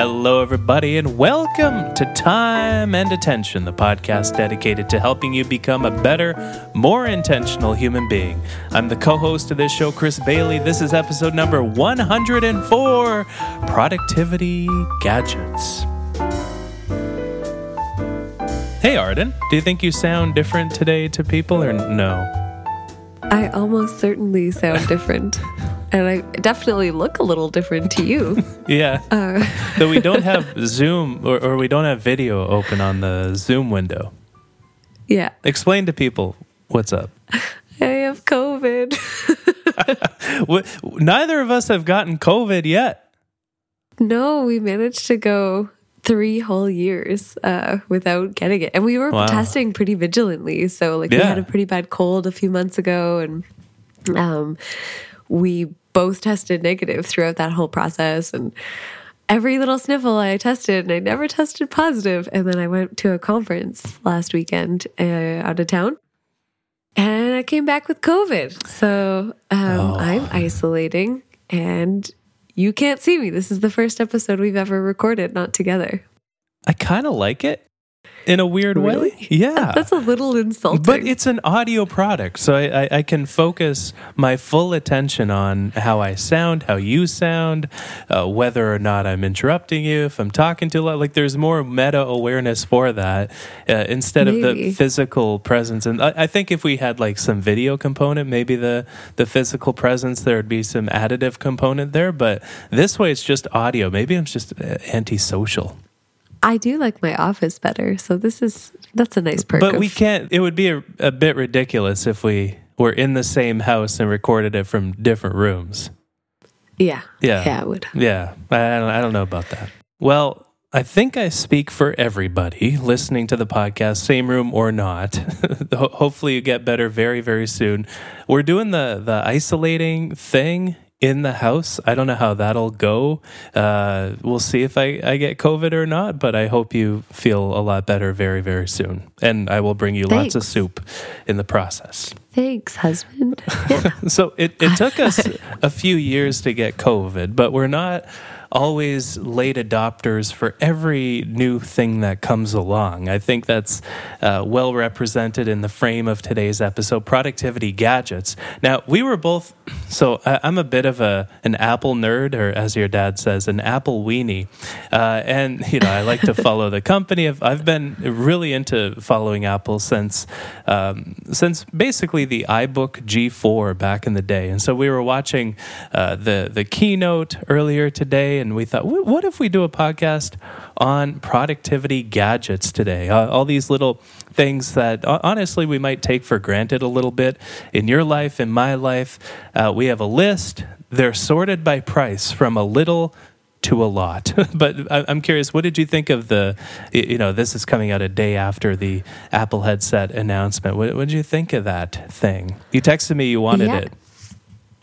Hello, everybody, and welcome to Time and Attention, the podcast dedicated to helping you become a better, more intentional human being. I'm the co host of this show, Chris Bailey. This is episode number 104 Productivity Gadgets. Hey, Arden, do you think you sound different today to people or no? I almost certainly sound different. And I definitely look a little different to you. yeah. Uh. Though we don't have Zoom or, or we don't have video open on the Zoom window. Yeah. Explain to people what's up. I have COVID. Neither of us have gotten COVID yet. No, we managed to go three whole years uh, without getting it. And we were wow. testing pretty vigilantly. So, like, yeah. we had a pretty bad cold a few months ago. And um, we both tested negative throughout that whole process. And every little sniffle I tested, and I never tested positive. And then I went to a conference last weekend uh, out of town. And I came back with COVID. So um, oh. I'm isolating and you can't see me. This is the first episode we've ever recorded not together. I kind of like it in a weird really? way. Yeah. That's a little insulting. But it's an audio product. So I, I, I, can focus my full attention on how I sound, how you sound, uh, whether or not I'm interrupting you, if I'm talking too loud. Like there's more meta awareness for that uh, instead maybe. of the physical presence. And I, I, think if we had like some video component, maybe the, the physical presence, there would be some additive component there. But this way, it's just audio. Maybe I'm just uh, antisocial. I do like my office better. So this is that's a nice perk. But of, we can't. It would be a, a bit ridiculous if we were in the same house and recorded it from different rooms. Yeah. Yeah. Yeah, it would. Yeah. I don't, I don't know about that. Well, I think I speak for everybody listening to the podcast, same room or not. Hopefully, you get better very, very soon. We're doing the the isolating thing in the house. I don't know how that'll go. Uh, we'll see if I, I get COVID or not, but I hope you feel a lot better very, very soon. And I will bring you Thanks. lots of soup in the process. Thanks, husband. Yeah. so it, it took us a few years to get COVID, but we're not always late adopters for every new thing that comes along. I think that's uh, well represented in the frame of today's episode productivity gadgets. Now, we were both, so I'm a bit of a an Apple nerd, or as your dad says, an Apple weenie. Uh, and, you know, I like to follow the company. I've, I've been really into following Apple since, um, since basically the iBook G4 back in the day. And so we were watching uh, the, the keynote earlier today and we thought, what if we do a podcast on productivity gadgets today? Uh, all these little things that honestly we might take for granted a little bit in your life, in my life. Uh, we have a list. They're sorted by price from a little to a lot. but I'm curious, what did you think of the, you know, this is coming out a day after the Apple headset announcement. What, what did you think of that thing? You texted me you wanted yeah. it.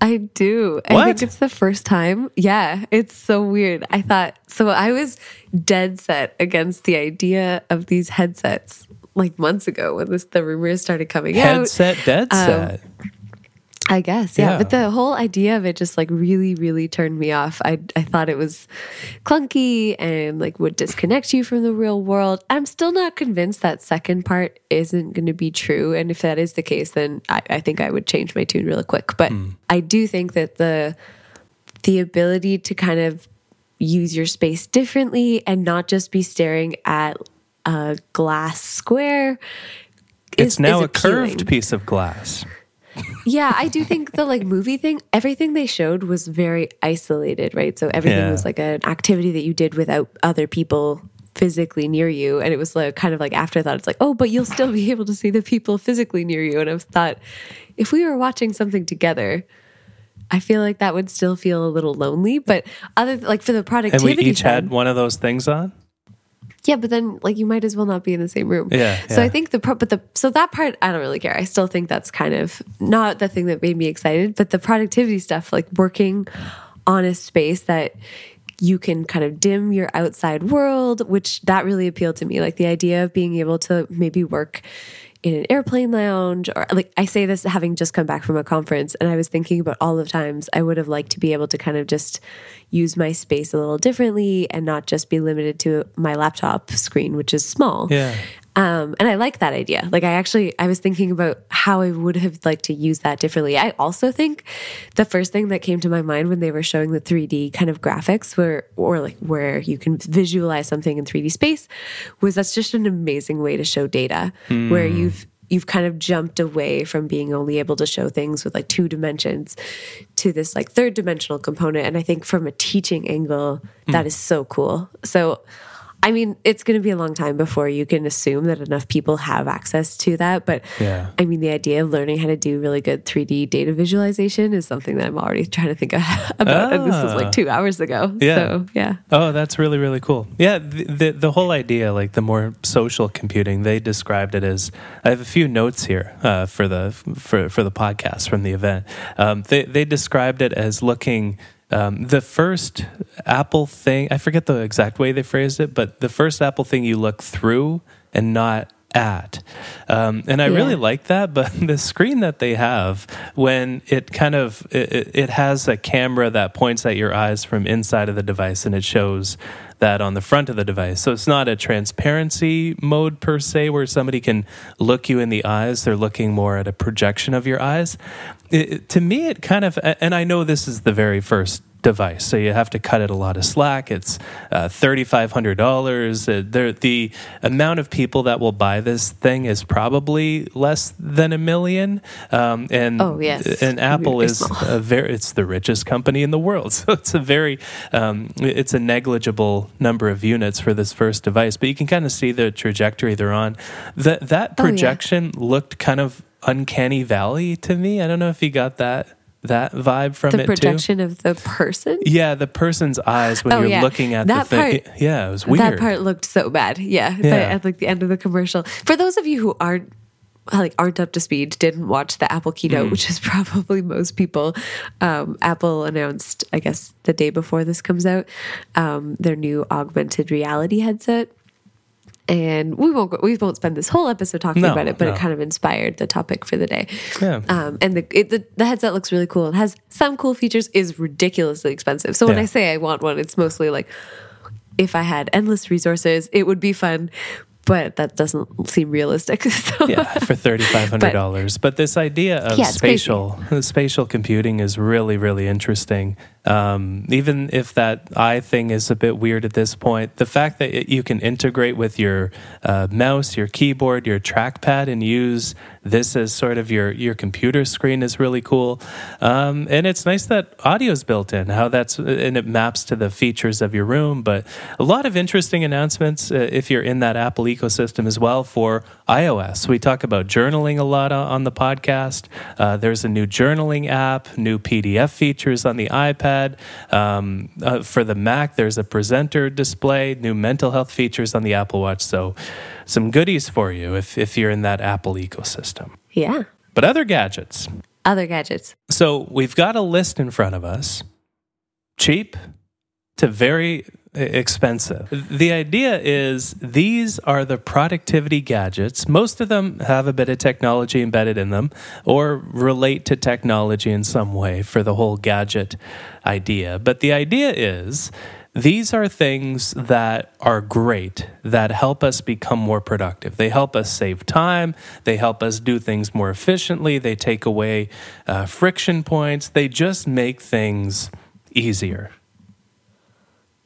I do. What? I think it's the first time. Yeah, it's so weird. I thought so. I was dead set against the idea of these headsets like months ago when this the rumors started coming Headset, out. Headset, dead set. Um, I guess, yeah. yeah. But the whole idea of it just like really, really turned me off. I I thought it was clunky and like would disconnect you from the real world. I'm still not convinced that second part isn't going to be true. And if that is the case, then I, I think I would change my tune really quick. But mm. I do think that the the ability to kind of use your space differently and not just be staring at a glass square. It's now is a curved piece of glass yeah, I do think the like movie thing, everything they showed was very isolated, right? So everything yeah. was like an activity that you did without other people physically near you. And it was like kind of like afterthought. It's like, oh, but you'll still be able to see the people physically near you. And I thought, if we were watching something together, I feel like that would still feel a little lonely. But other like for the productivity, and we each had one of those things on. Yeah, but then like you might as well not be in the same room. Yeah. So I think the pro- but the so that part I don't really care. I still think that's kind of not the thing that made me excited, but the productivity stuff, like working on a space that you can kind of dim your outside world, which that really appealed to me. Like the idea of being able to maybe work in an airplane lounge or like I say this having just come back from a conference and I was thinking about all the times I would have liked to be able to kind of just use my space a little differently and not just be limited to my laptop screen which is small. Yeah. Um, and I like that idea. Like I actually, I was thinking about how I would have liked to use that differently. I also think the first thing that came to my mind when they were showing the 3D kind of graphics where, or like where you can visualize something in 3D space was that's just an amazing way to show data mm. where hmm. you've, you've kind of jumped away from being only able to show things with like two dimensions to this like third dimensional component. And I think from a teaching angle, mm. that is so cool. So I mean, it's going to be a long time before you can assume that enough people have access to that. But yeah. I mean, the idea of learning how to do really good 3D data visualization is something that I'm already trying to think about. Ah. And this was like two hours ago. Yeah. So, yeah. Oh, that's really, really cool. Yeah. The, the, the, whole idea, like the more social computing, they described it as I have a few notes here uh, for, the, for, for the podcast from the event. Um, they, they described it as looking um, the first Apple thing, I forget the exact way they phrased it, but the first Apple thing you look through and not at. Um, and I yeah. really like that, but the screen that they have, when it kind of it, it, has a camera that points at your eyes from inside of the device, and it shows that on the front of the device. So it's not a transparency mode per se, where somebody can look you in the eyes. They're looking more at a projection of your eyes. It, to me, it kind of, and I know this is the very first device. So you have to cut it a lot of slack. It's uh, $3,500. Uh, the amount of people that will buy this thing is probably less than a million. Um, and oh, yes. and Apple is a very, it's the richest company in the world. So it's a very, um, it's a negligible number of units for this first device, but you can kind of see the trajectory they're on. That, that projection oh, yeah. looked kind of uncanny valley to me. I don't know if you got that that vibe from the it projection too. of the person. Yeah, the person's eyes when oh, you're yeah. looking at that the thing. Part, yeah, it was weird. That part looked so bad. Yeah, yeah. at like the end of the commercial. For those of you who aren't like aren't up to speed, didn't watch the Apple keynote, mm. which is probably most people. Um, Apple announced, I guess, the day before this comes out, um, their new augmented reality headset and we won't we won't spend this whole episode talking no, about it, but no. it kind of inspired the topic for the day. Yeah. Um, and the, it, the, the headset looks really cool. It has some cool features. is ridiculously expensive. So when yeah. I say I want one, it's mostly like if I had endless resources, it would be fun. But that doesn't seem realistic. So. Yeah, for thirty five hundred dollars. But, but, this idea of yeah, spatial spatial computing is really really interesting. Um, even if that eye thing is a bit weird at this point, the fact that it, you can integrate with your uh, mouse, your keyboard, your trackpad, and use this as sort of your your computer screen is really cool. Um, and it's nice that audio is built in. How that's and it maps to the features of your room. But a lot of interesting announcements uh, if you're in that Apple ecosystem as well for iOS. We talk about journaling a lot on the podcast. Uh, there's a new journaling app, new PDF features on the iPad iPad. Um, uh, for the Mac, there's a presenter display, new mental health features on the Apple Watch. So, some goodies for you if, if you're in that Apple ecosystem. Yeah. But other gadgets. Other gadgets. So, we've got a list in front of us cheap to very expensive. The idea is these are the productivity gadgets. Most of them have a bit of technology embedded in them or relate to technology in some way for the whole gadget idea. But the idea is these are things that are great that help us become more productive. They help us save time. They help us do things more efficiently. They take away uh, friction points. They just make things easier.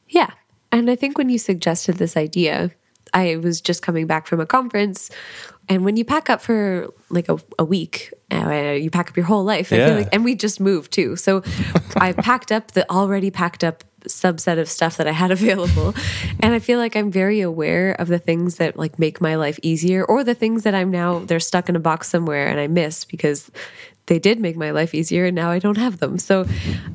Yeah. And I think when you suggested this idea, I was just coming back from a conference. And when you pack up for like a, a week, uh, you pack up your whole life. Yeah. Like, and we just moved too. So I packed up the already packed up subset of stuff that I had available. and I feel like I'm very aware of the things that like make my life easier or the things that I'm now they're stuck in a box somewhere and I miss because they did make my life easier and now I don't have them. So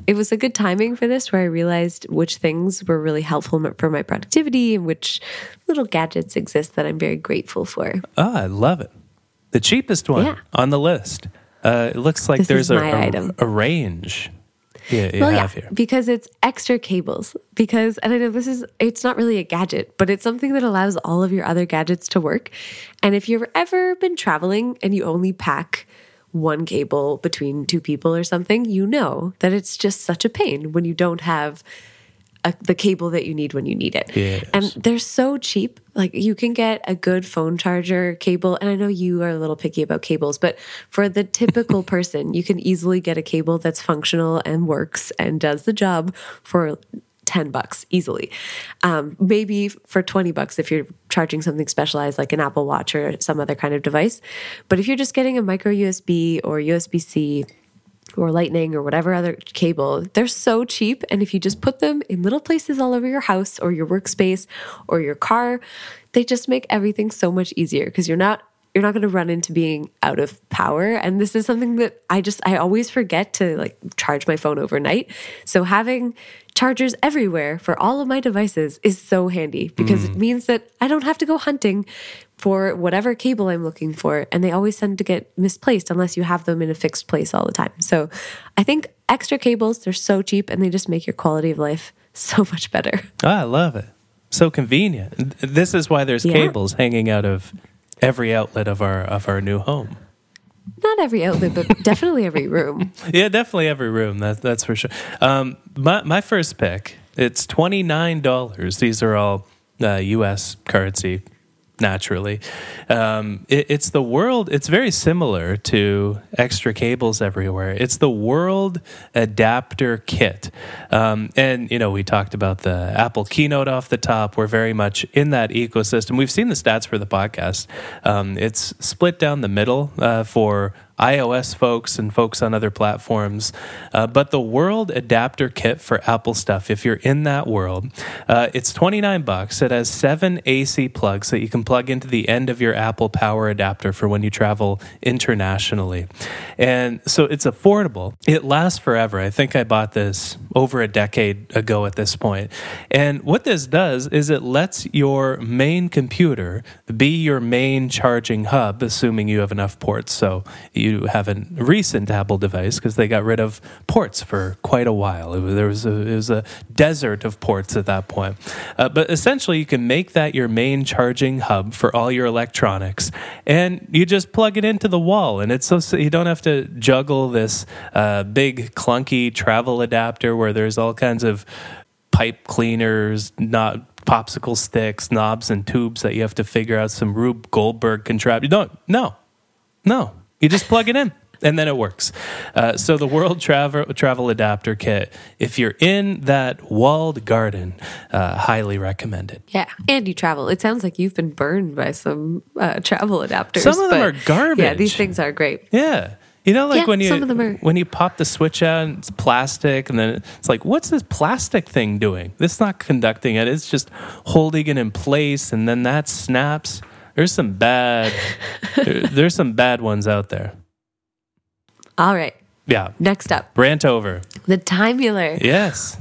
it was a good timing for this where I realized which things were really helpful for my productivity and which little gadgets exist that I'm very grateful for. Oh, I love it. The cheapest one yeah. on the list. Uh, it looks like this there's a, a, a range you, you well, have yeah, here? Because it's extra cables. Because, and I know this is, it's not really a gadget, but it's something that allows all of your other gadgets to work. And if you've ever been traveling and you only pack one cable between two people or something, you know that it's just such a pain when you don't have a, the cable that you need when you need it. Yes. And they're so cheap. Like you can get a good phone charger cable. And I know you are a little picky about cables, but for the typical person, you can easily get a cable that's functional and works and does the job for 10 bucks easily. Um, maybe for 20 bucks if you're charging something specialized like an Apple Watch or some other kind of device. But if you're just getting a micro USB or USB C, or lightning or whatever other cable, they're so cheap. And if you just put them in little places all over your house or your workspace or your car, they just make everything so much easier because you're not you're not going to run into being out of power and this is something that i just i always forget to like charge my phone overnight so having chargers everywhere for all of my devices is so handy because mm. it means that i don't have to go hunting for whatever cable i'm looking for and they always tend to get misplaced unless you have them in a fixed place all the time so i think extra cables they're so cheap and they just make your quality of life so much better oh, i love it so convenient this is why there's yeah. cables hanging out of every outlet of our of our new home. Not every outlet, but definitely every room. Yeah, definitely every room. That, that's for sure. Um, my my first pick. It's twenty nine dollars. These are all uh, U.S. currency naturally. Um, it, it's the world, it's very similar to extra cables everywhere. It's the world adapter kit. Um, and, you know, we talked about the Apple keynote off the top. We're very much in that ecosystem. We've seen the stats for the podcast. Um, it's split down the middle uh, for iOS folks and folks on other platforms. Uh, but the World Adapter Kit for Apple stuff, if you're in that world, uh, it's 29 bucks. It has seven AC plugs that you can plug into the end of your Apple Power adapter for when you travel internationally. And so it's affordable. It lasts forever. I think I bought this over a decade ago at this point. And what this does is it lets your main computer be your main charging hub, assuming you have enough ports. So have a recent Apple device because they got rid of ports for quite a while. It was, there was a, it was a desert of ports at that point. Uh, but essentially, you can make that your main charging hub for all your electronics, and you just plug it into the wall, and it's so, so you don't have to juggle this uh, big clunky travel adapter where there's all kinds of pipe cleaners, not popsicle sticks, knobs, and tubes that you have to figure out some Rube Goldberg contraption. You don't, no, no. You just plug it in and then it works. Uh, so the World Travel Travel Adapter Kit, if you're in that walled garden, uh, highly recommended. Yeah, and you travel. It sounds like you've been burned by some uh, travel adapters. Some of them are garbage. Yeah, these things are great. Yeah. You know, like yeah, when you are, when you pop the switch out, and it's plastic, and then it's like, what's this plastic thing doing? It's not conducting it; it's just holding it in place, and then that snaps. There's some bad. there, there's some bad ones out there. All right. Yeah. Next up, rant over the Timeular. Yes.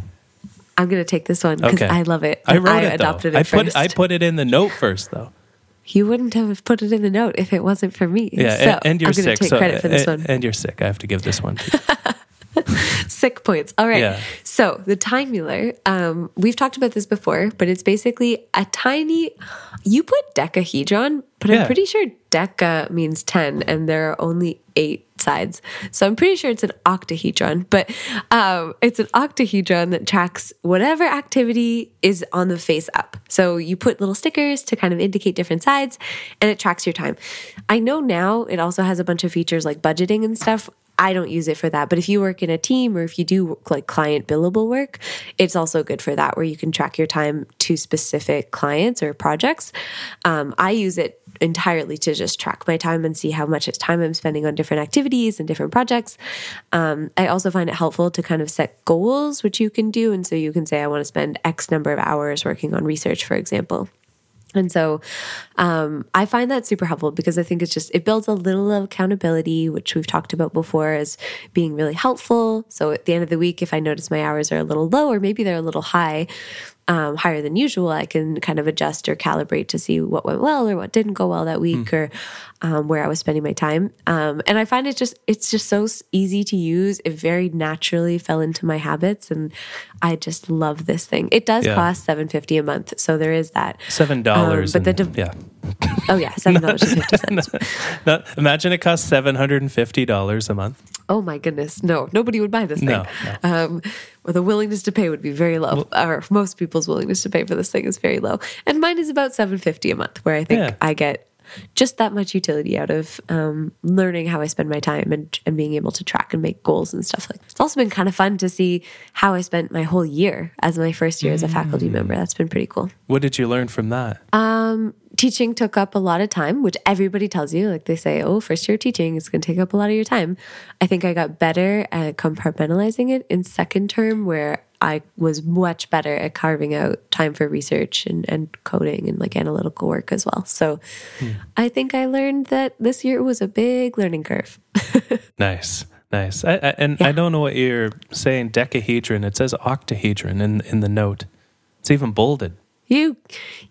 I'm gonna take this one because okay. I love it. I wrote I it. Adopted it I put first. I put it in the note first though. You wouldn't have put it in the note if it wasn't for me. Yeah, so and, and you're I'm sick. Take so, credit for this and, one. And you're sick. I have to give this one. Sick points. All right. Yeah. So the Timeular, um, we've talked about this before, but it's basically a tiny. You put decahedron, but yeah. I'm pretty sure deca means ten, and there are only eight sides. So I'm pretty sure it's an octahedron, but um, it's an octahedron that tracks whatever activity is on the face up. So you put little stickers to kind of indicate different sides, and it tracks your time. I know now it also has a bunch of features like budgeting and stuff. I don't use it for that. But if you work in a team or if you do like client billable work, it's also good for that where you can track your time to specific clients or projects. Um, I use it entirely to just track my time and see how much time I'm spending on different activities and different projects. Um, I also find it helpful to kind of set goals, which you can do. And so you can say, I want to spend X number of hours working on research, for example. And so um, I find that super helpful because I think it's just, it builds a little of accountability, which we've talked about before as being really helpful. So at the end of the week, if I notice my hours are a little low or maybe they're a little high, um, higher than usual, I can kind of adjust or calibrate to see what went well or what didn't go well that week mm. or um, where I was spending my time. Um, and I find it just it's just so easy to use. It very naturally fell into my habits, and I just love this thing. It does yeah. cost seven fifty a month, so there is that seven dollars. Um, but the de- yeah, oh yeah, seven dollars and fifty cents. imagine it costs seven hundred and fifty dollars a month. Oh my goodness, no, nobody would buy this thing. No, no. Um, well, the willingness to pay would be very low, well, or most people's willingness to pay for this thing is very low. And mine is about seven fifty a month, where I think yeah. I get just that much utility out of um, learning how I spend my time and, and being able to track and make goals and stuff like that. It's also been kind of fun to see how I spent my whole year as my first year mm. as a faculty mm. member. That's been pretty cool. What did you learn from that? Um, teaching took up a lot of time, which everybody tells you. Like they say, oh, first year teaching is going to take up a lot of your time. I think I got better at compartmentalizing it in second term, where I was much better at carving out time for research and, and coding and like analytical work as well. So hmm. I think I learned that this year was a big learning curve. nice. Nice. I, I, and yeah. I don't know what you're saying, decahedron. It says octahedron in, in the note. It's even bolded. You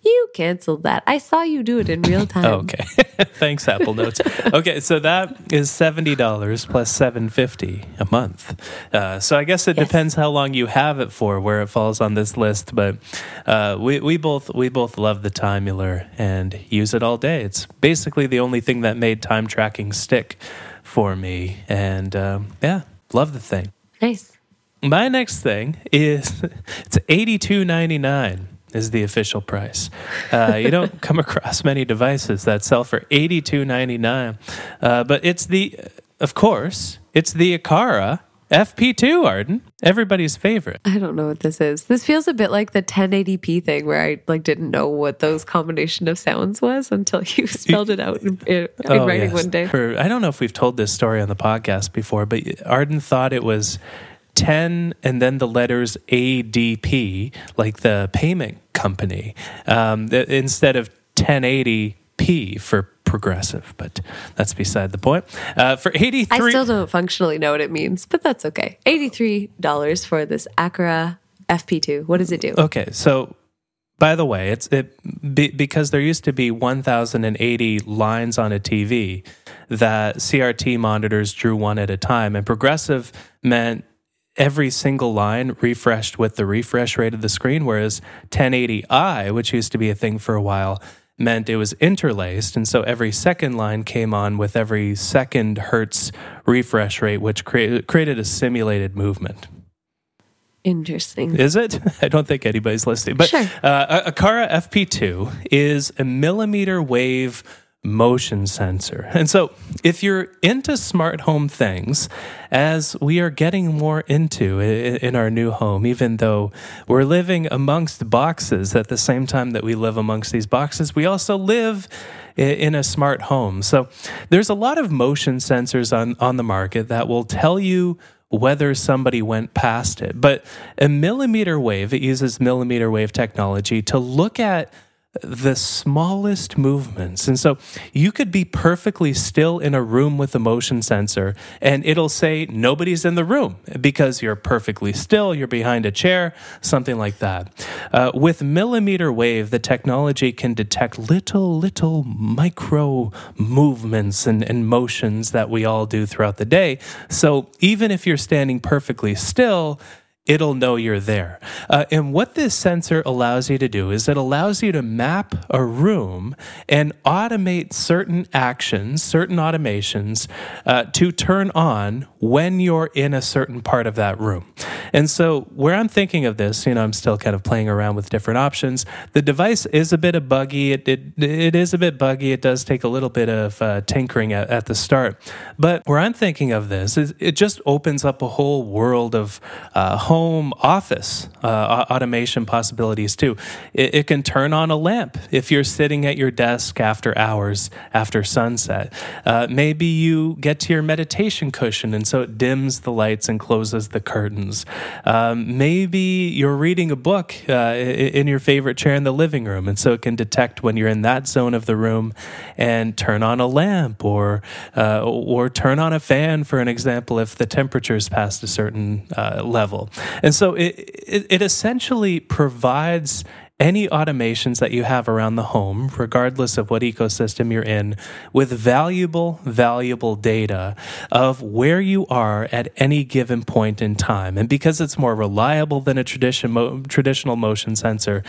you canceled that. I saw you do it in real time. okay. Thanks, Apple Notes. okay, so that is seventy dollars plus seven fifty a month. Uh, so I guess it yes. depends how long you have it for, where it falls on this list. But uh, we we both we both love the Timeular and use it all day. It's basically the only thing that made time tracking stick for me. And um, yeah, love the thing. Nice. My next thing is it's eighty two ninety nine is the official price. Uh, you don't come across many devices that sell for eighty two ninety nine, uh, but it's the, of course, it's the Aqara FP2, Arden, everybody's favorite. I don't know what this is. This feels a bit like the 1080p thing where I like didn't know what those combination of sounds was until you spelled it out in, in oh, writing yes. one day. For, I don't know if we've told this story on the podcast before, but Arden thought it was 10 and then the letters ADP, like the payment company, um, instead of 1080p for progressive, but that's beside the point. Uh, for 83 I still don't functionally know what it means, but that's okay. $83 for this Aqara FP2. What does it do? Okay, so by the way, it's it be, because there used to be 1080 lines on a TV that CRT monitors drew one at a time and progressive meant every single line refreshed with the refresh rate of the screen, whereas 1080i, which used to be a thing for a while, meant it was interlaced. And so every second line came on with every second hertz refresh rate, which created a simulated movement. Interesting. Is it? I don't think anybody's listening. But sure. uh, Aqara FP2 is a millimeter wave motion sensor. And so, if you're into smart home things, as we are getting more into in our new home, even though we're living amongst boxes at the same time that we live amongst these boxes, we also live in a smart home. So, there's a lot of motion sensors on, on the market that will tell you whether somebody went past it. But a millimeter wave, it uses millimeter wave technology to look at the smallest movements. And so you could be perfectly still in a room with a motion sensor and it'll say nobody's in the room because you're perfectly still, you're behind a chair, something like that. Uh, with millimeter wave, the technology can detect little, little micro movements and, and motions that we all do throughout the day. So even if you're standing perfectly still, it'll know you're there. Uh, and what this sensor allows you to do is it allows you to map a room and automate certain actions, certain automations uh, to turn on when you're in a certain part of that room. And so, where I'm thinking of this, you know, I'm still kind of playing around with different options. The device is a bit of buggy. It, it, it is a bit buggy. It does take a little bit of uh, tinkering at, at the start. But where I'm thinking of this is it just opens up a whole world of uh, home office uh, automation possibilities too. It, it, can turn on a lamp if you're sitting at your desk after hours after sunset. Uh, maybe you get to your meditation cushion and so it dims the lights and closes the curtains. Um, maybe you're reading a book uh, in your favorite chair in the living room, and so it can detect when you're in that zone of the room and turn on a lamp or uh, or turn on a fan, for an example, if the temperature is past a certain uh, level. And so it, it, it essentially provides any automations that you have around the home, regardless of what ecosystem you're in, with valuable, valuable data of where you are at any given point in time. And because it's more reliable than a tradition, traditional motion sensor,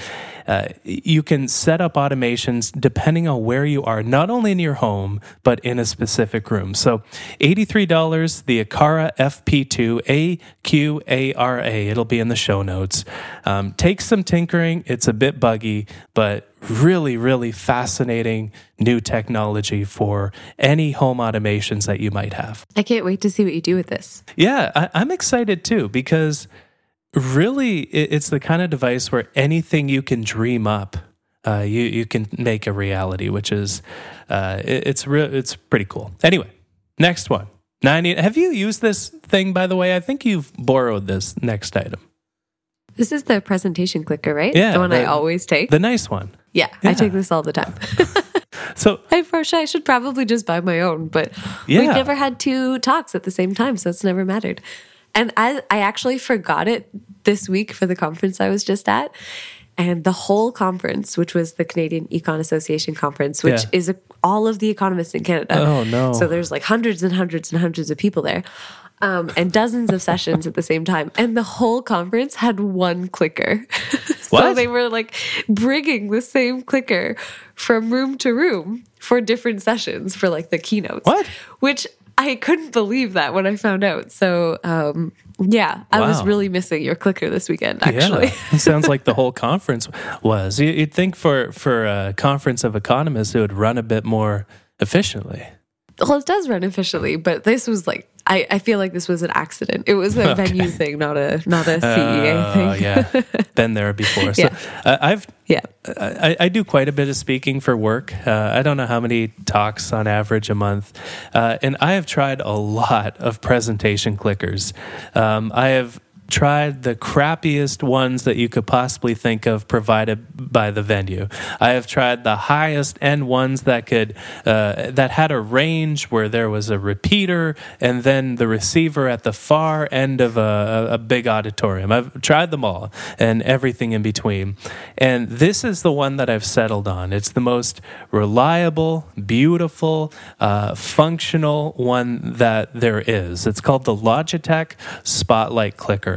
uh, you can set up automations depending on where you are, not only in your home, but in a specific room. So $83, the Aqara FP2, A Q A R A. It'll be in the show notes. Um, takes some tinkering. It's a bit buggy, but really, really fascinating new technology for any home automations that you might have. I can't wait to see what you do with this. Yeah, I, am excited too because really it's the kind of device where anything you can dream up. Uh, you you can make a reality, which is uh, it, it's real. It's pretty cool. Anyway, next one. 90. Have you used this thing, by the way? I think you've borrowed this next item. This is the presentation clicker, right? Yeah. The one the, I always take. The nice one. Yeah, yeah. I take this all the time. so I I should probably just buy my own, but yeah. we've never had two talks at the same time, so it's never mattered. And I I actually forgot it this week for the conference I was just at. And the whole conference, which was the Canadian Econ Association conference, which yeah. is a, all of the economists in Canada. Oh no! So there's like hundreds and hundreds and hundreds of people there um, and dozens of sessions at the same time. And the whole conference had one clicker. so they were like bringing the same clicker from room to room for different sessions for like the keynotes. What? Which I couldn't believe that when I found out. So, um, yeah, I was really missing your clicker this weekend. Actually, yeah. sounds like the whole conference was. You'd think for for a conference of economists, it would run a bit more efficiently. Well, it does run efficiently, but this was like I, I feel like this was an accident. It was a okay. venue thing, not a not a CEA uh, thing. yeah, been there before. So yeah. uh, I've yeah I, I, do quite a bit of speaking for work. Uh, I don't know how many talks on average a month, uh, and I have tried a lot of presentation clickers. Um, I have tried the crappiest ones that you could possibly think of provided by the venue. I have tried the highest end ones that could uh, that had a range where there was a repeater and then the receiver at the far end of a, a big auditorium. I've tried them all and everything in between. And this is the one that I've settled on. It's the most reliable, beautiful, uh, functional one that there is. It's called the Logitech Spotlight Clicker.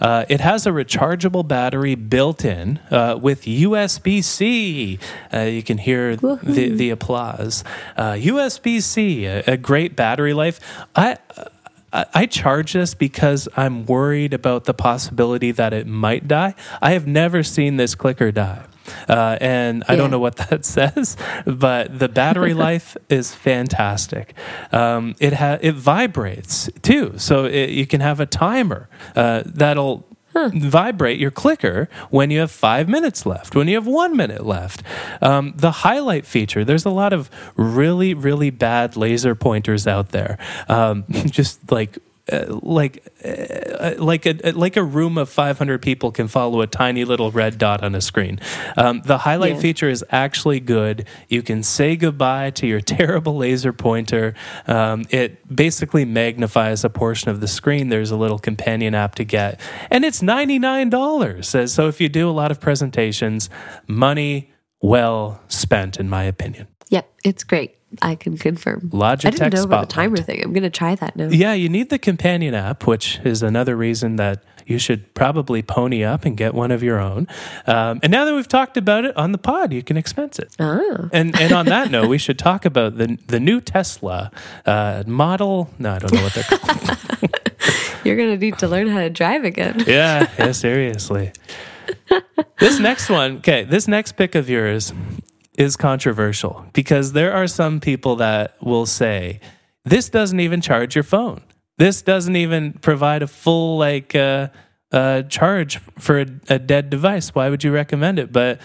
Uh, it has a rechargeable battery built in uh, with USB C. Uh, you can hear the, the applause. USB uh, C, a, a, great battery life. I. I charge this because I'm worried about the possibility that it might die. I have never seen this clicker die. Uh, and I don't know what that says, but the battery life is fantastic. Um, it ha- it vibrates too, so it, you can have a timer uh, that'll Huh. vibrate your clicker when you have five minutes left, when you have one minute left. Um, the highlight feature, there's a lot of really, really bad laser pointers out there. Um, just like uh, like uh, like a like a room of 500 people can follow a tiny little red dot on a screen. Um, the highlight yeah. feature is actually good. You can say goodbye to your terrible laser pointer. Um, it basically magnifies a portion of the screen. There's a little companion app to get, and it's ninety nine dollars. So if you do a lot of presentations, money well spent, in my opinion. Yep, it's great. I can confirm. Logitech I didn't know about the timer thing. I'm going to try that now. Yeah, you need the companion app, which is another reason that you should probably pony up and get one of your own. Um, and now that we've talked about it on the pod, you can expense it. Ah. And and on that note, we should talk about the the new Tesla uh, model. No, I don't know what they're called. You're going to need to learn how to drive again. yeah, yeah, seriously. this next one, okay, this next pick of yours is controversial because there are some people that will say, this doesn't even charge your phone. This doesn't even provide a full, like, uh, uh, charge for a, a, dead device. Why would you recommend it? But,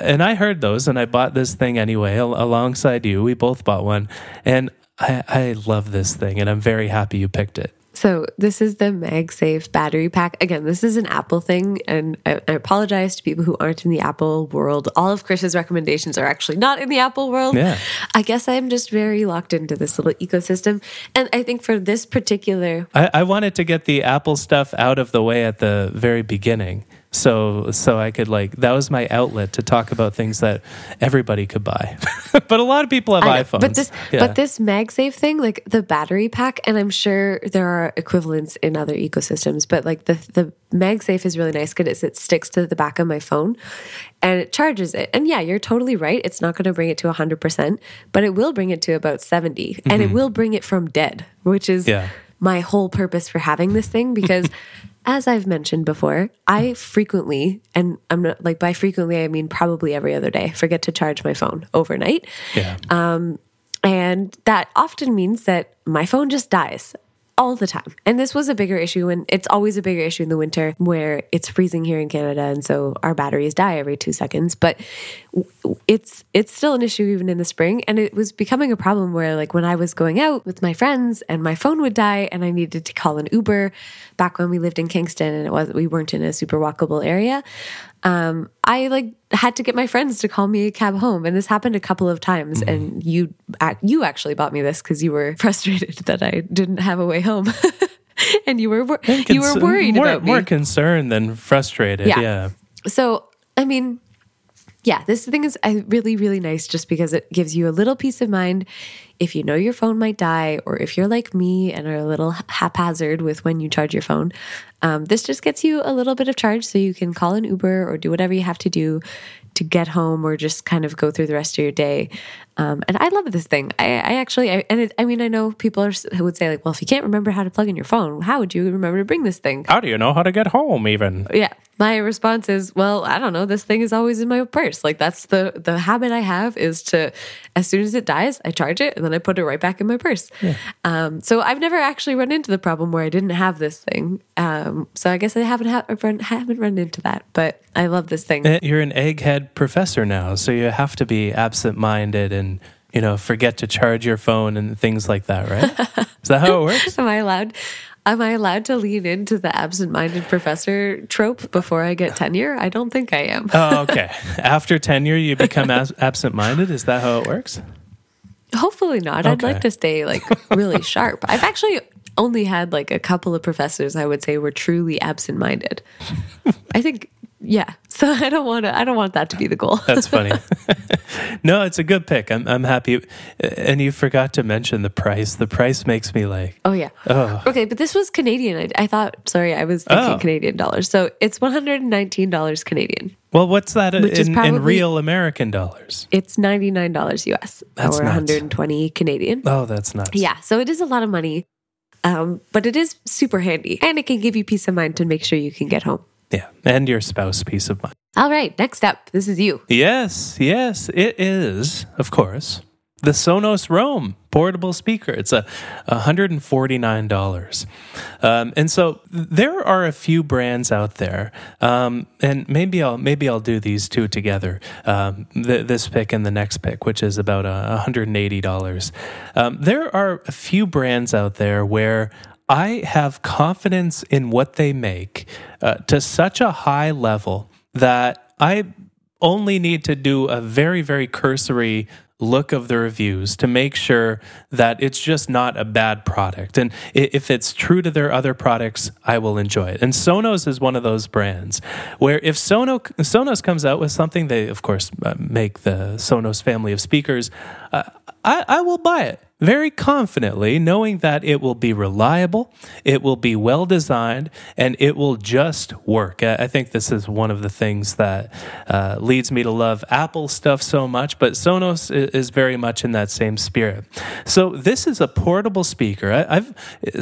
and I heard those and I bought this thing anyway al- alongside you. We both bought one. And I, I love this thing and I'm very happy you picked it. So this is the MagSafe battery pack. Again, this is an Apple thing, and I, I, apologize to people who aren't in the Apple world. All of Chris's recommendations are actually not in the Apple world. Yeah. I guess I'm just very locked into this little ecosystem, and I think for this particular, I, I wanted to get the Apple stuff out of the way at the very beginning so so I could like that was my outlet to talk about things that everybody could buy. but a lot of people have iPhones. But this yeah. but this MagSafe thing, like the battery pack, and I'm sure there are equivalents in other ecosystems, but like the the MagSafe is really nice because it sticks to the back of my phone and it charges it. And yeah, you're totally right. It's not going to bring it to 100%, but it will bring it to about 70 mm-hmm. and it mm-hmm. will bring it from dead, which is yeah. my whole purpose for having this thing because as I've mentioned before, I frequently, and I'm not like by frequently, I mean probably every other day, forget to charge my phone overnight. Yeah. Um, and that often means that my phone just dies all the time. And this was a bigger issue, and it's always a bigger issue in the winter where it's freezing here in Canada, and so our batteries die every two seconds. But it's it's still an issue even in the spring, and it was becoming a problem where like when I was going out with my friends and my phone would die, and I needed to call an Uber. Back when we lived in Kingston, and it was we weren't in a super walkable area um, I like had to get my friends to call me a cab home, and this happened a couple of times. Mm-hmm. And you, you actually bought me this because you were frustrated that I didn't have a way home. and you were cons- you were worried more, about me. More concerned than frustrated. Yeah. yeah. So I mean, yeah, this thing is really, really nice just because it gives you a little peace of mind if you know your phone might die, or if you're like me and are a little haphazard with when you charge your phone. Um, this just gets you a little bit of charge so you can call an Uber or do whatever you have to do to get home or just kind of go through the rest of your day. Um, and I love this thing. I, I actually, I, and it, I mean, I know people are, would say like, well, if you can't remember how to plug in your phone, how would you remember to bring this thing? How do you know how to get home even? Yeah. My response is, well, I don't know. This thing is always in my purse. Like that's the, the habit I have is to, as soon as it dies, I charge it and then I put it right back in my purse. Yeah. Um, so I've never actually run into the problem where I didn't have this thing. Um, so I guess I haven't, ha- run, haven't run into that, but I love this thing. You're an egghead professor now, so you have to be absent minded and you know, forget to charge your phone and things like that, right? Is that how it works? Am I allowed? Am I allowed to lean into the absent-minded professor trope before I get tenure? I don't think I am. oh, okay. After tenure, you become as- absent-minded. Is that how it works? Hopefully not. Okay. I'd like to stay like really sharp. I've actually only had like a couple of professors I would say were truly absent-minded. I think yeah. So I don't want to. I don't want that to be the goal. That's funny. no, it's a good pick. I'm I'm happy. And you forgot to mention the price. The price makes me like. Oh yeah. Oh. Okay, but this was Canadian. I, I thought. Sorry, I was thinking oh. Canadian dollars. So it's 119 dollars Canadian. Well, what's that in, probably, in, real American dollars? It's ninety nine dollars US that's or one hundred and twenty Canadian. Oh, that's nuts. Yeah, so it is a lot of money, um, but it is super handy, and it can give you peace of mind to make sure you can get home. Yeah, and your spouse peace of mind. All right, next up, this is you. Yes, yes, it is, of course, the Sonos Roam portable speaker. It's a $149. Um, and so there are a few brands out there, um, and maybe I'll maybe I'll do these two together. Um, th- this pick and the next pick, which is about uh, $180. Um, there are a few brands out there where I have confidence in what they make uh, to such a high level that I only need to do a very, very cursory look of the reviews to make sure that it's just not a bad product. And if it's true to their other products, I will enjoy it. And Sonos is one of those brands where if Sonos, Sonos comes out with something, they, of course, uh, make the Sonos family of speakers, uh, I, I will buy it very confidently, knowing that it will be reliable, it will be well designed, and it will just work. I think this is one of the things that uh, leads me to love Apple stuff so much, but Sonos is very much in that same spirit. So, this is a portable speaker. I, I've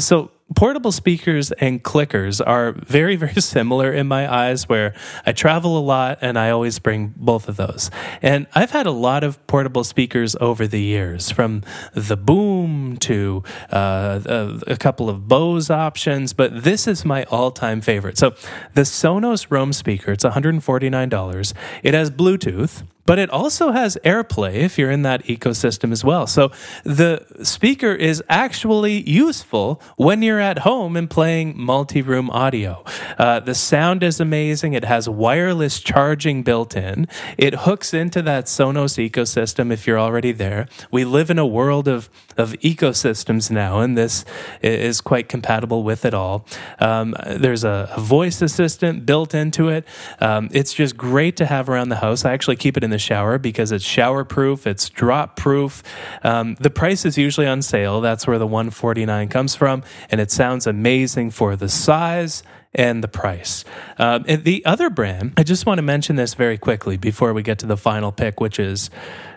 so portable speakers and clickers are very, very similar in my eyes, where I travel a lot and I always bring both of those. And I've had a lot of portable speakers over the years, from the Boom to uh, a, a, couple of Bose options, but this is my all time favorite. So the Sonos Roam speaker, it's $149. It has Bluetooth but it also has AirPlay if you're in that ecosystem as well. So the speaker is actually useful when you're at home and playing multi room audio. Uh, the sound is amazing. It has wireless charging built in, it hooks into that Sonos ecosystem if you're already there. We live in a world of, of ecosystems now, and this is quite compatible with it all. Um, there's a, voice assistant built into it. Um, it's just great to have around the house. I actually keep it in the shower because it's shower proof, it's drop proof. Um, the price is usually on sale. That's where the 149 comes from, and it sounds amazing for the size and the price. Um, and the other brand, I just want to mention this very quickly before we get to the final pick, which is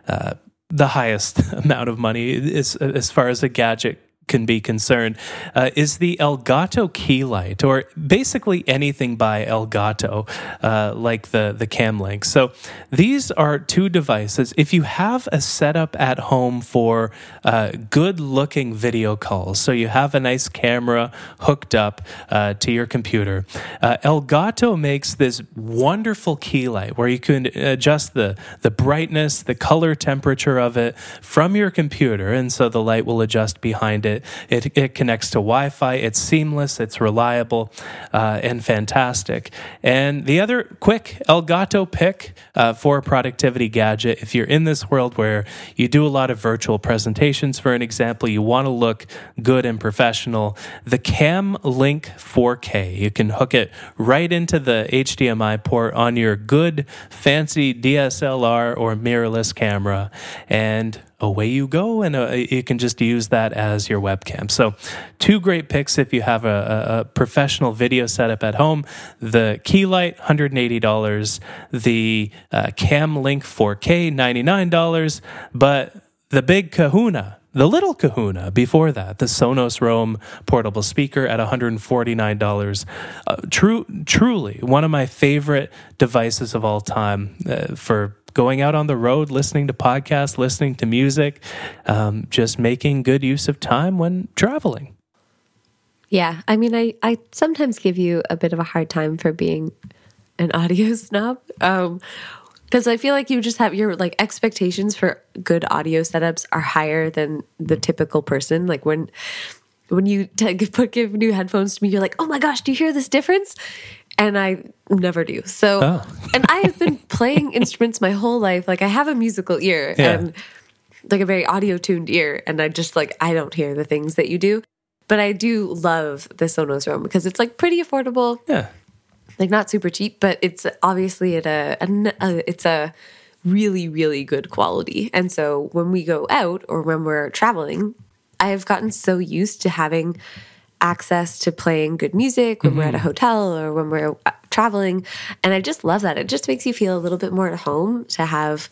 uh, the highest amount of money as far as a gadget can be concerned uh, is the Elgato key light, or basically anything by Elgato, uh, like the, the Cam Link. So these are two devices. If you have a setup at home for uh, good looking video calls, so you have a nice camera hooked up uh, to your computer, uh, Elgato makes this wonderful key light where you can adjust the, the brightness, the color temperature of it from your computer. And so the light will adjust behind it it. It, it connects to Wi Fi. It's seamless, it's reliable, uh, and fantastic. And the other quick Elgato pick uh, for a productivity gadget if you're in this world where you do a lot of virtual presentations, for an example, you want to look good and professional, the Cam Link 4K. You can hook it right into the HDMI port on your good, fancy DSLR or mirrorless camera. And away you go, and uh, you can just use that as your webcam. So, two great picks if you have a, a professional video setup at home. The Keylight, $180. The uh, Cam Link 4K, $99. But the big kahuna, the little kahuna before that, the Sonos Roam portable speaker at $149. Uh, true, truly one of my favorite devices of all time uh, for going out on the road, listening to podcasts, listening to music, um, just making good use of time when traveling. Yeah. I mean, I, I sometimes give you a bit of a hard time for being an audio snob. Um, because I feel like you just have your like expectations for good audio setups are higher than the typical person. Like when when you put give new headphones to me, you're like, oh my gosh, do you hear this difference? and I never do. So, oh. and I have been playing instruments my whole life. Like I have a musical ear yeah. and like a very audio tuned ear, and I just like I don't hear the things that you do, but I do love the Sonos Roam because it's like pretty affordable. Yeah, like not super cheap, but it's obviously at a, a, a it's a really really good quality. And so when we go out or when we're traveling, I have gotten so used to having access to playing good music when mm-hmm. we're at a mm-hmm. hotel or when we're uh, traveling. And I just love that. It just makes you feel a little bit more at home to have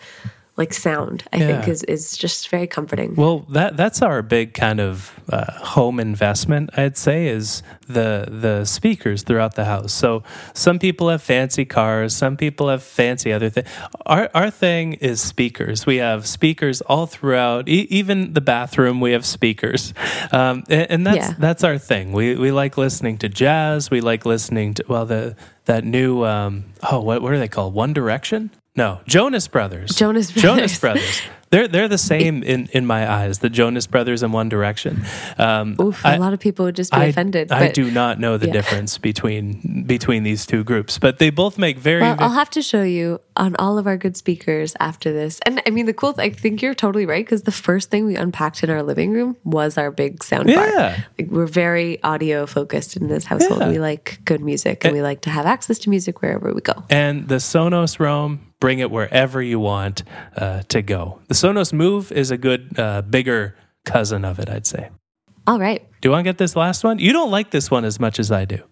like sound i yeah. think is, is just very comforting. Well that that's our big kind of uh, home investment i'd say is the the speakers throughout the house. So some people have fancy cars some people have fancy other things our, our thing is speakers. We have speakers all throughout e- even the bathroom we have speakers. Um, and, and, that's yeah. that's our thing. We we like listening to jazz we like listening to well the that new um, oh what, what are they called? One direction no, Jonas Brothers. Jonas Brothers. Jonas Brothers. They're they're the same in, in my eyes. The Jonas Brothers in One Direction. Um, Oof, I, a lot of people would just be I, offended. I do not know the yeah. difference between between these two groups, but they both make very. Well, I'll have to show you on all of our good speakers after this. And I mean, the cool. Th- I think you're totally right because the first thing we unpacked in our living room was our big sound bar. Yeah, like, we're very audio focused in this household. Yeah. We like good music, and, and we like to have access to music wherever we go. And the Sonos Roam bring it wherever you want uh, to go. The Sonos Move is a good, uh, bigger cousin of it, I'd say. All right. Do you want to get this last one? You don't like this one as much as I do.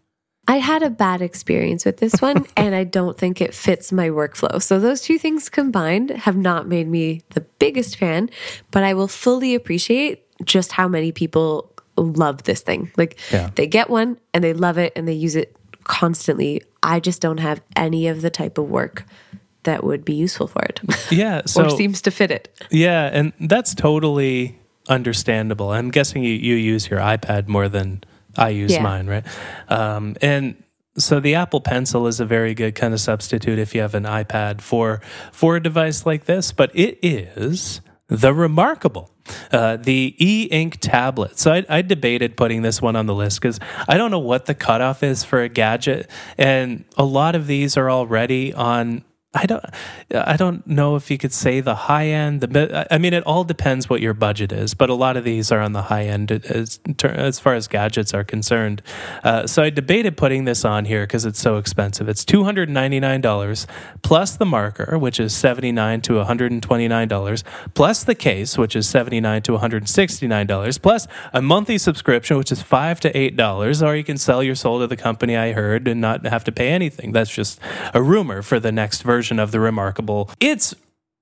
I had a bad experience with this one, and I don't think it fits my workflow. So, those two things combined have not made me the biggest fan, but I will fully appreciate just how many people love this thing. Like, yeah. they get one and they love it and they use it constantly. I just don't have any of the type of work that would be useful for it. Yeah. So, or seems to fit it. Yeah. And that's totally understandable. I'm guessing you, you use your iPad more than I use yeah. mine, right? Um, and so the Apple Pencil is a very good kind of substitute if you have an iPad for for a device like this, but it is the remarkable. Uh, the e ink tablet. So I, I, debated putting this one on the list because I don't know what the cutoff is for a gadget. And a lot of these are already on I don't I don't know if you could say the high end the I mean it all depends what your budget is but a lot of these are on the high end as as far as gadgets are concerned. Uh, so I debated putting this on here because it's so expensive. It's $299 plus the marker which is 79 to $129 plus the case which is 79 to $169 plus a monthly subscription which is 5 to $8 or you can sell your soul to the company I heard and not have to pay anything. That's just a rumor for the next version version of the Remarkable. It's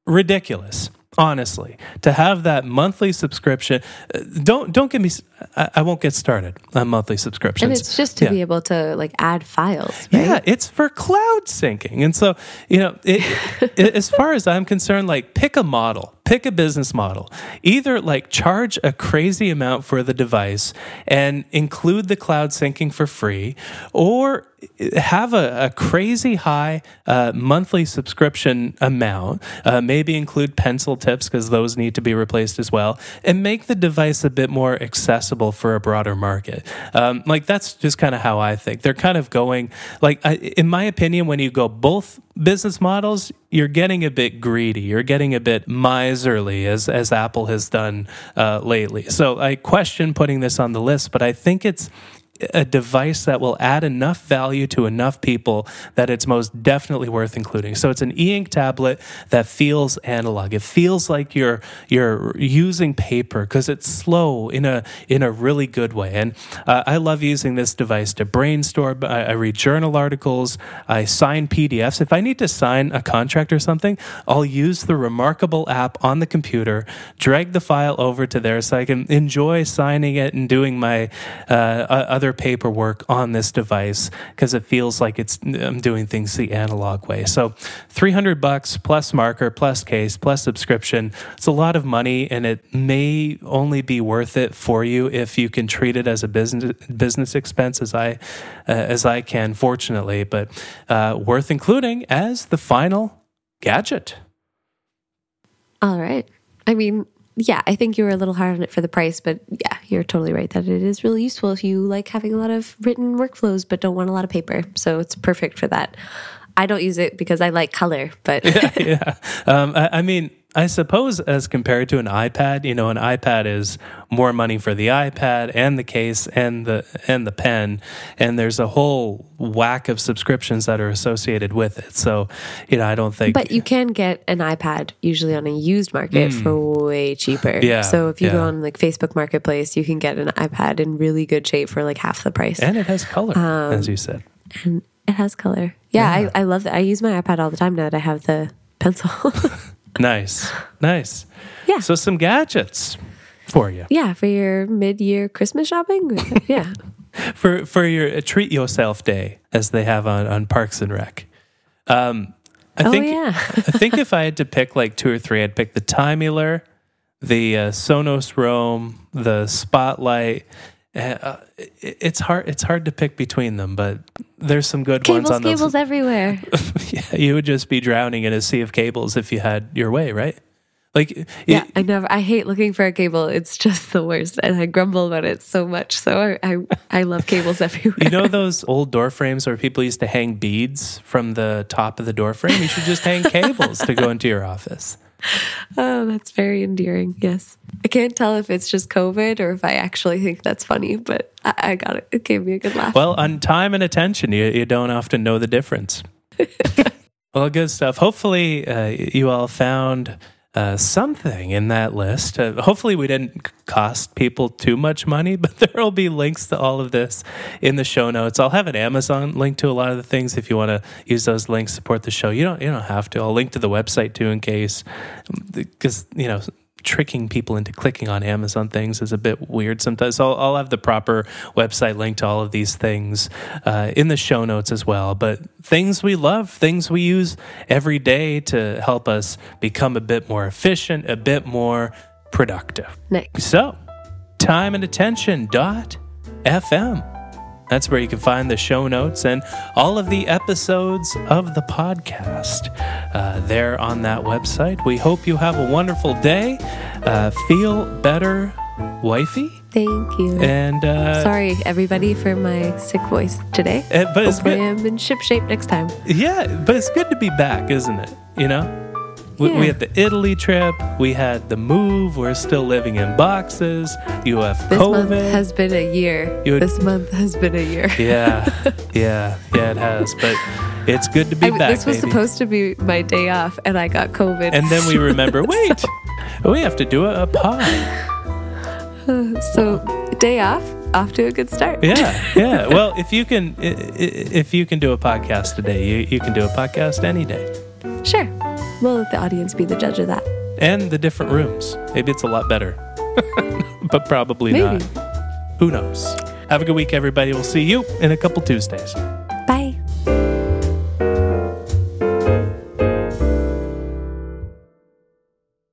ridiculous honestly to have that monthly subscription uh, don't don't get me I, I, won't get started on monthly subscriptions and it's just to yeah. be able to like add files right? yeah it's for cloud syncing and so you know it, it, as far as i'm concerned like pick a model pick a business model either like charge a crazy amount for the device and include the cloud syncing for free or have a, a crazy high uh, monthly subscription amount, uh, maybe include pencil tips because those need to be replaced as well, and make the device a bit more accessible for a broader market. Um, like that's just kind of how I think. They're kind of going, like, I, in my opinion, when you go both business models, you're getting a bit greedy. You're getting a bit miserly, as as Apple has done uh, lately. So I question putting this on the list, but I think it's a device that will add enough value to enough people that it's most definitely worth including. So it's an e-ink tablet that feels analog. It feels like you're you're using paper because it's slow in a in a really good way. And uh, I love using this device to brainstorm. I, I read journal articles. I sign PDFs. If I need to sign a contract or something, I'll use the Remarkable app on the computer, drag the file over to there so I can enjoy signing it and doing my uh, other other paperwork on this device because it feels like it's I'm doing things the analog way. So 300 bucks plus marker plus case plus subscription. It's a lot of money and it may only be worth it for you if you can treat it as a business business expense as I uh, as I can fortunately, but uh, worth including as the final gadget. All right. I mean, yeah, I think you were a little hard on it for the price, but yeah, you're totally right that it is really useful if you like having a lot of written workflows but don't want a lot of paper. So it's perfect for that. I don't use it because I like color, but yeah, yeah. Um, I, I mean, I suppose as compared to an iPad, you know, an iPad is more money for the iPad and the case and the and the pen, and there's a whole whack of subscriptions that are associated with it. So, you know, I don't think. But you can get an iPad usually on a used market mm. for way cheaper. Yeah. So if you yeah. go on like Facebook Marketplace, you can get an iPad in really good shape for like half the price. And it has color, um, as you said. And it has color. Yeah, yeah. I, I love that. I use my iPad all the time now that I have the pencil. Nice. Nice. Yeah. So some gadgets for you. Yeah, for your mid-year Christmas shopping. Yeah. for for your treat yourself day, as they have on on Parks and Rec. Um, I oh, think yeah. I think if I had to pick like two or three, I'd pick the Timeular, the uh, Sonos Roam, the Spotlight, uh, it's hard. It's hard to pick between them, but there's some good cables, ones on the cables those. everywhere. yeah, you would just be drowning in a sea of cables if you had your way, right? Like, yeah, it, I never. I hate looking for a cable. It's just the worst, and I grumble about it so much. So I, I, I love cables everywhere. You know those old door frames where people used to hang beads from the top of the door frame? You should just hang cables to go into your office. oh, that's very endearing. Yes. I can't tell if it's just COVID or if I actually think that's funny, but I, I got it. It gave me a good laugh. Well, on time and attention, you, you don't often know the difference. well, good stuff. Hopefully, uh, you all found uh, something in that list. Uh, hopefully, we didn't cost people too much money, but there will be links to all of this in the show notes. I'll have an Amazon link to a lot of the things if you want to use those links support the show. You don't you don't have to. I'll link to the website too in case because you know tricking people into clicking on Amazon things is a bit weird sometimes. So I'll, I'll have the proper website link to all of these things uh, in the show notes as well. But things we love, things we use every day to help us become a bit more efficient, a bit more productive. Nice. So, time and attention dot FM. That's where you can find the show notes and all of the episodes of the podcast. Uh, there on that website. We hope you have a wonderful day. Uh, feel better, wifey. Thank you. And uh, sorry, everybody, for my sick voice today. Uh, but Hopefully, I'm in ship shape next time. Yeah, but it's good to be back, isn't it? You know. We, yeah. we, had the Italy trip. We had the move. We're still living in boxes. You have this COVID. This month has been a year. This month has been a year. yeah, yeah, yeah, it has. But it's good to be I, back. This was baby. supposed to be my day off, and I got COVID. And then we remember, wait, so. we have to do a, a pod. so day off off to a good start yeah yeah well if you can if you can do a podcast today you, you can do a podcast any day sure we'll let the audience be the judge of that. And the different rooms. Maybe it's a lot better. But probably maybe. not who knows? Have a good week everybody. We'll see you in a couple tuesdays